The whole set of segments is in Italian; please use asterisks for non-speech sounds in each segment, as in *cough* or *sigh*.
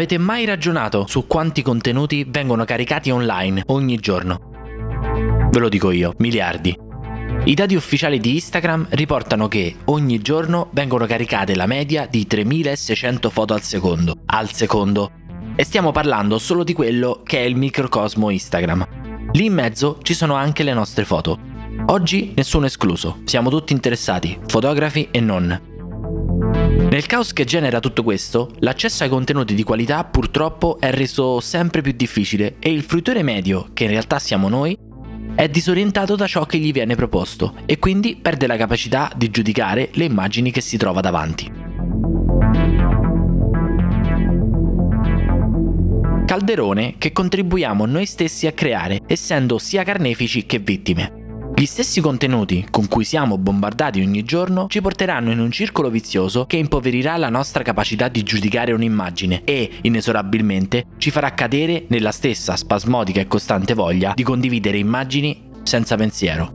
Avete mai ragionato su quanti contenuti vengono caricati online ogni giorno? Ve lo dico io, miliardi. I dati ufficiali di Instagram riportano che ogni giorno vengono caricate la media di 3600 foto al secondo. Al secondo. E stiamo parlando solo di quello che è il microcosmo Instagram. Lì in mezzo ci sono anche le nostre foto. Oggi nessuno escluso, siamo tutti interessati, fotografi e non. Nel caos che genera tutto questo, l'accesso ai contenuti di qualità purtroppo è reso sempre più difficile e il fruitore medio, che in realtà siamo noi, è disorientato da ciò che gli viene proposto e quindi perde la capacità di giudicare le immagini che si trova davanti. Calderone che contribuiamo noi stessi a creare, essendo sia carnefici che vittime. Gli stessi contenuti con cui siamo bombardati ogni giorno ci porteranno in un circolo vizioso che impoverirà la nostra capacità di giudicare un'immagine e, inesorabilmente, ci farà cadere nella stessa spasmodica e costante voglia di condividere immagini senza pensiero.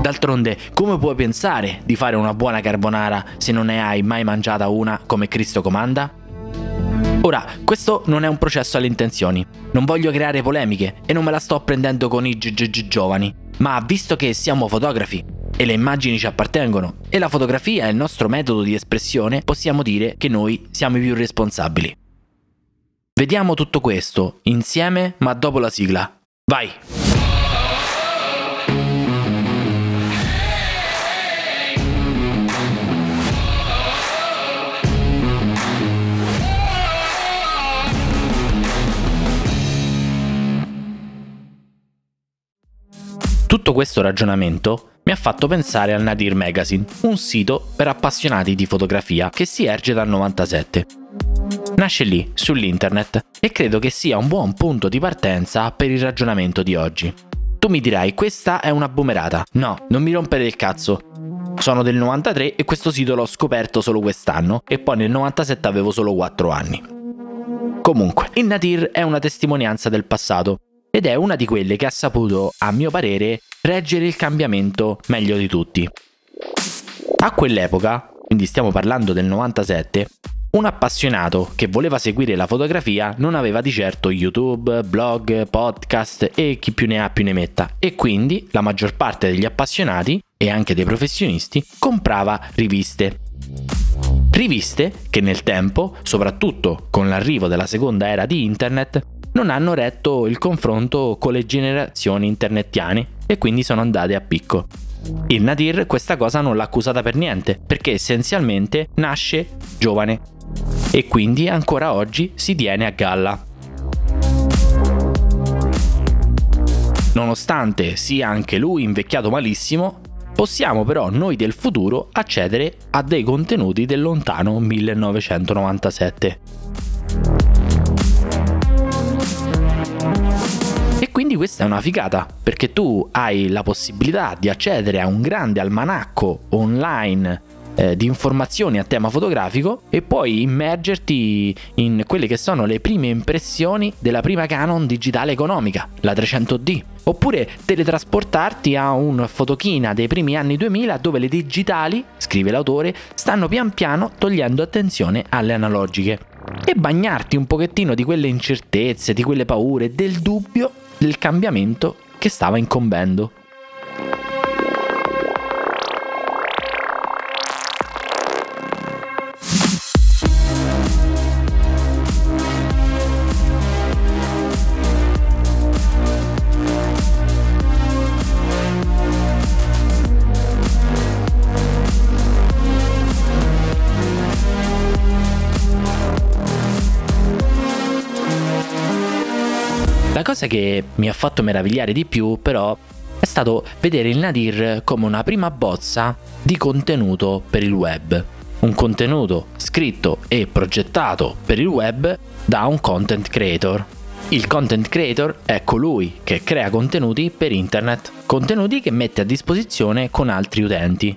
D'altronde, come puoi pensare di fare una buona carbonara se non ne hai mai mangiata una come Cristo comanda? Ora, questo non è un processo alle intenzioni. Non voglio creare polemiche e non me la sto prendendo con i GGG giovani. Ma visto che siamo fotografi e le immagini ci appartengono e la fotografia è il nostro metodo di espressione, possiamo dire che noi siamo i più responsabili. Vediamo tutto questo insieme ma dopo la sigla. Vai! Tutto questo ragionamento mi ha fatto pensare al Nadir Magazine, un sito per appassionati di fotografia che si erge dal 97. Nasce lì, sull'internet, e credo che sia un buon punto di partenza per il ragionamento di oggi. Tu mi dirai, questa è una boomerata. No, non mi rompere il cazzo. Sono del 93 e questo sito l'ho scoperto solo quest'anno e poi nel 97 avevo solo 4 anni. Comunque, il Nadir è una testimonianza del passato ed è una di quelle che ha saputo, a mio parere, reggere il cambiamento meglio di tutti. A quell'epoca, quindi stiamo parlando del 97, un appassionato che voleva seguire la fotografia non aveva di certo YouTube, blog, podcast e chi più ne ha più ne metta e quindi la maggior parte degli appassionati e anche dei professionisti comprava riviste. Riviste che nel tempo, soprattutto con l'arrivo della seconda era di internet, non hanno retto il confronto con le generazioni internetiane e quindi sono andate a picco. Il Nadir questa cosa non l'ha accusata per niente, perché essenzialmente nasce giovane e quindi ancora oggi si tiene a galla. Nonostante sia anche lui invecchiato malissimo, possiamo però noi del futuro accedere a dei contenuti del lontano 1997. Quindi questa è una figata, perché tu hai la possibilità di accedere a un grande almanacco online eh, di informazioni a tema fotografico e poi immergerti in quelle che sono le prime impressioni della prima Canon digitale economica, la 300D. Oppure teletrasportarti a un fotochina dei primi anni 2000 dove le digitali, scrive l'autore, stanno pian piano togliendo attenzione alle analogiche e bagnarti un pochettino di quelle incertezze, di quelle paure, del dubbio del cambiamento che stava incombendo. La cosa che mi ha fatto meravigliare di più però è stato vedere il Nadir come una prima bozza di contenuto per il web. Un contenuto scritto e progettato per il web da un content creator. Il content creator è colui che crea contenuti per internet, contenuti che mette a disposizione con altri utenti.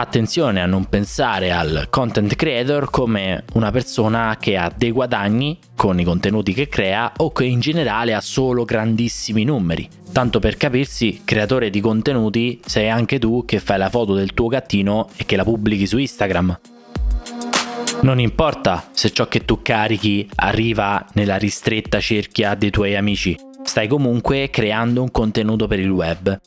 Attenzione a non pensare al content creator come una persona che ha dei guadagni con i contenuti che crea o che in generale ha solo grandissimi numeri. Tanto per capirsi, creatore di contenuti sei anche tu che fai la foto del tuo gattino e che la pubblichi su Instagram. Non importa se ciò che tu carichi arriva nella ristretta cerchia dei tuoi amici, stai comunque creando un contenuto per il web.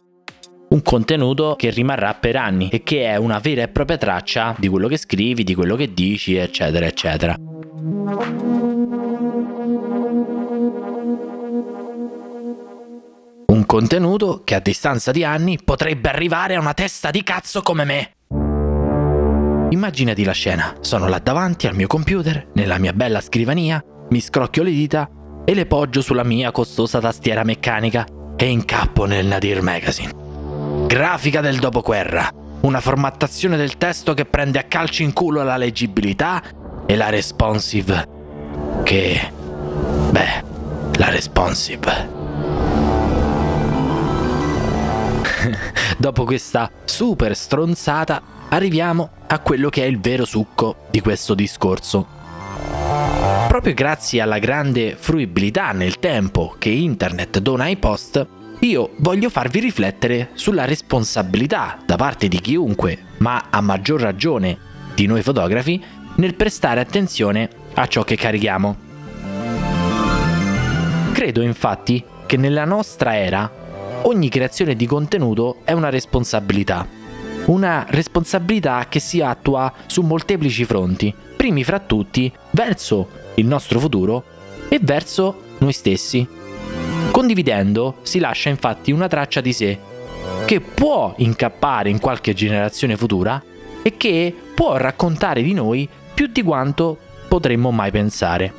Un contenuto che rimarrà per anni e che è una vera e propria traccia di quello che scrivi, di quello che dici, eccetera, eccetera. Un contenuto che a distanza di anni potrebbe arrivare a una testa di cazzo come me. Immaginati la scena, sono là davanti al mio computer, nella mia bella scrivania, mi scrocchio le dita e le poggio sulla mia costosa tastiera meccanica e incappo nel Nadir Magazine. Grafica del dopoguerra, una formattazione del testo che prende a calci in culo la leggibilità e la responsive. Che... beh, la responsive. *laughs* Dopo questa super stronzata arriviamo a quello che è il vero succo di questo discorso. Proprio grazie alla grande fruibilità nel tempo che internet dona ai post, io voglio farvi riflettere sulla responsabilità da parte di chiunque, ma a maggior ragione di noi fotografi, nel prestare attenzione a ciò che carichiamo. Credo infatti che nella nostra era ogni creazione di contenuto è una responsabilità una responsabilità che si attua su molteplici fronti, primi fra tutti verso il nostro futuro e verso noi stessi. Condividendo si lascia infatti una traccia di sé, che può incappare in qualche generazione futura e che può raccontare di noi più di quanto potremmo mai pensare.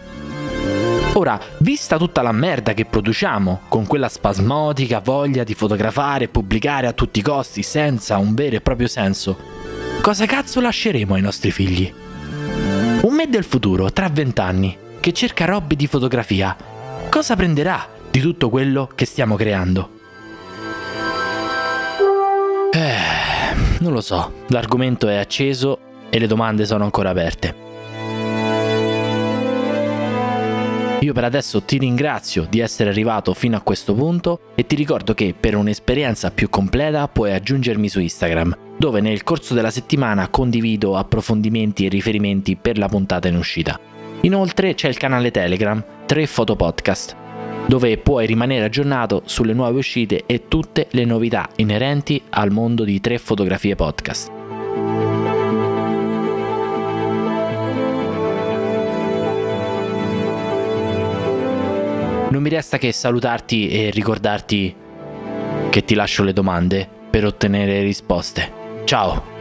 Ora, vista tutta la merda che produciamo, con quella spasmodica voglia di fotografare e pubblicare a tutti i costi senza un vero e proprio senso, cosa cazzo lasceremo ai nostri figli? Un me del futuro, tra vent'anni, che cerca robe di fotografia, cosa prenderà di tutto quello che stiamo creando? Eh, non lo so, l'argomento è acceso e le domande sono ancora aperte. Io per adesso ti ringrazio di essere arrivato fino a questo punto e ti ricordo che per un'esperienza più completa puoi aggiungermi su Instagram, dove nel corso della settimana condivido approfondimenti e riferimenti per la puntata in uscita. Inoltre c'è il canale Telegram 3 Foto Podcast, dove puoi rimanere aggiornato sulle nuove uscite e tutte le novità inerenti al mondo di 3 fotografie podcast. Non mi resta che salutarti e ricordarti che ti lascio le domande per ottenere risposte. Ciao!